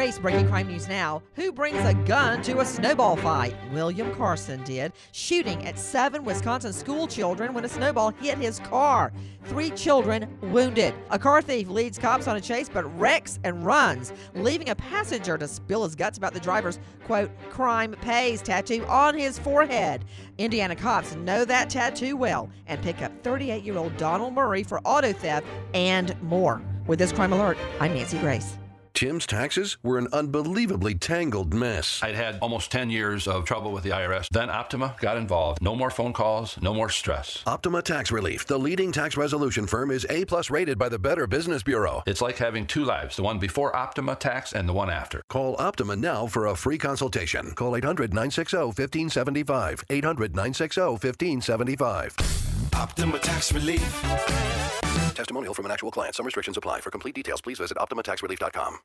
Grace breaking crime news now. Who brings a gun to a snowball fight? William Carson did, shooting at seven Wisconsin school children when a snowball hit his car. Three children wounded. A car thief leads cops on a chase but wrecks and runs, leaving a passenger to spill his guts about the driver's, quote, crime pays tattoo on his forehead. Indiana cops know that tattoo well and pick up 38 year old Donald Murray for auto theft and more. With this crime alert, I'm Nancy Grace. Tim's taxes were an unbelievably tangled mess. I'd had almost 10 years of trouble with the IRS. Then Optima got involved. No more phone calls, no more stress. Optima Tax Relief, the leading tax resolution firm, is A plus rated by the Better Business Bureau. It's like having two lives, the one before Optima Tax and the one after. Call Optima now for a free consultation. Call 800 960 1575. 800 960 1575. Optima Tax Relief. Testimonial from an actual client. Some restrictions apply. For complete details, please visit OptimaTaxRelief.com.